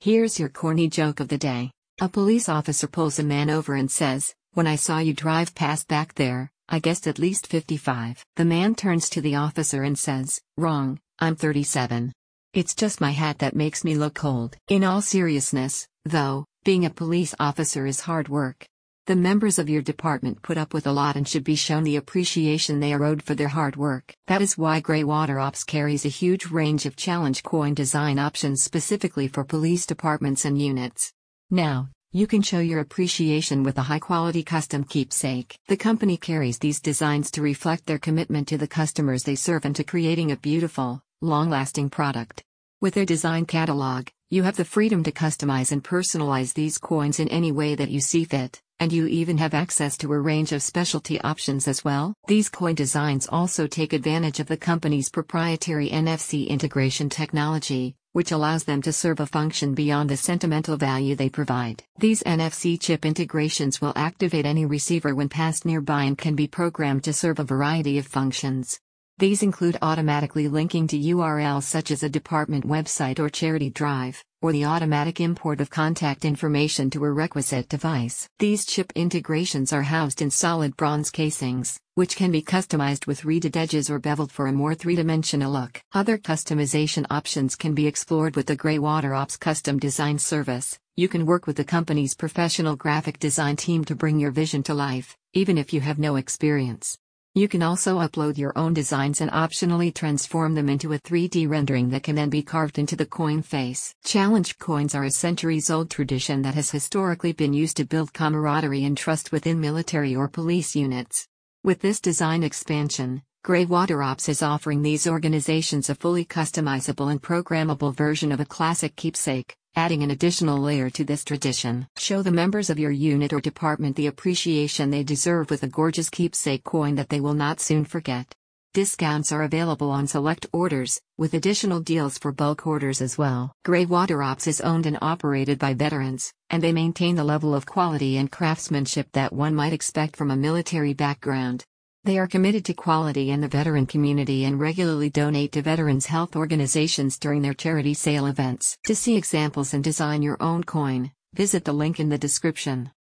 Here's your corny joke of the day. A police officer pulls a man over and says, When I saw you drive past back there, I guessed at least 55. The man turns to the officer and says, Wrong, I'm 37. It's just my hat that makes me look old. In all seriousness, though, being a police officer is hard work. The members of your department put up with a lot and should be shown the appreciation they are owed for their hard work. That is why Greywater Ops carries a huge range of challenge coin design options specifically for police departments and units. Now, you can show your appreciation with a high quality custom keepsake. The company carries these designs to reflect their commitment to the customers they serve and to creating a beautiful, long lasting product. With their design catalog, you have the freedom to customize and personalize these coins in any way that you see fit, and you even have access to a range of specialty options as well. These coin designs also take advantage of the company's proprietary NFC integration technology, which allows them to serve a function beyond the sentimental value they provide. These NFC chip integrations will activate any receiver when passed nearby and can be programmed to serve a variety of functions. These include automatically linking to URLs such as a department website or charity drive, or the automatic import of contact information to a requisite device. These chip integrations are housed in solid bronze casings, which can be customized with reeded edges or beveled for a more three-dimensional look. Other customization options can be explored with the Greywater Ops custom design service. You can work with the company's professional graphic design team to bring your vision to life, even if you have no experience. You can also upload your own designs and optionally transform them into a 3D rendering that can then be carved into the coin face. Challenge coins are a centuries old tradition that has historically been used to build camaraderie and trust within military or police units. With this design expansion, Greywater Ops is offering these organizations a fully customizable and programmable version of a classic keepsake, adding an additional layer to this tradition. Show the members of your unit or department the appreciation they deserve with a gorgeous keepsake coin that they will not soon forget. Discounts are available on select orders, with additional deals for bulk orders as well. Greywater Ops is owned and operated by veterans, and they maintain the level of quality and craftsmanship that one might expect from a military background. They are committed to quality in the veteran community and regularly donate to veterans' health organizations during their charity sale events. To see examples and design your own coin, visit the link in the description.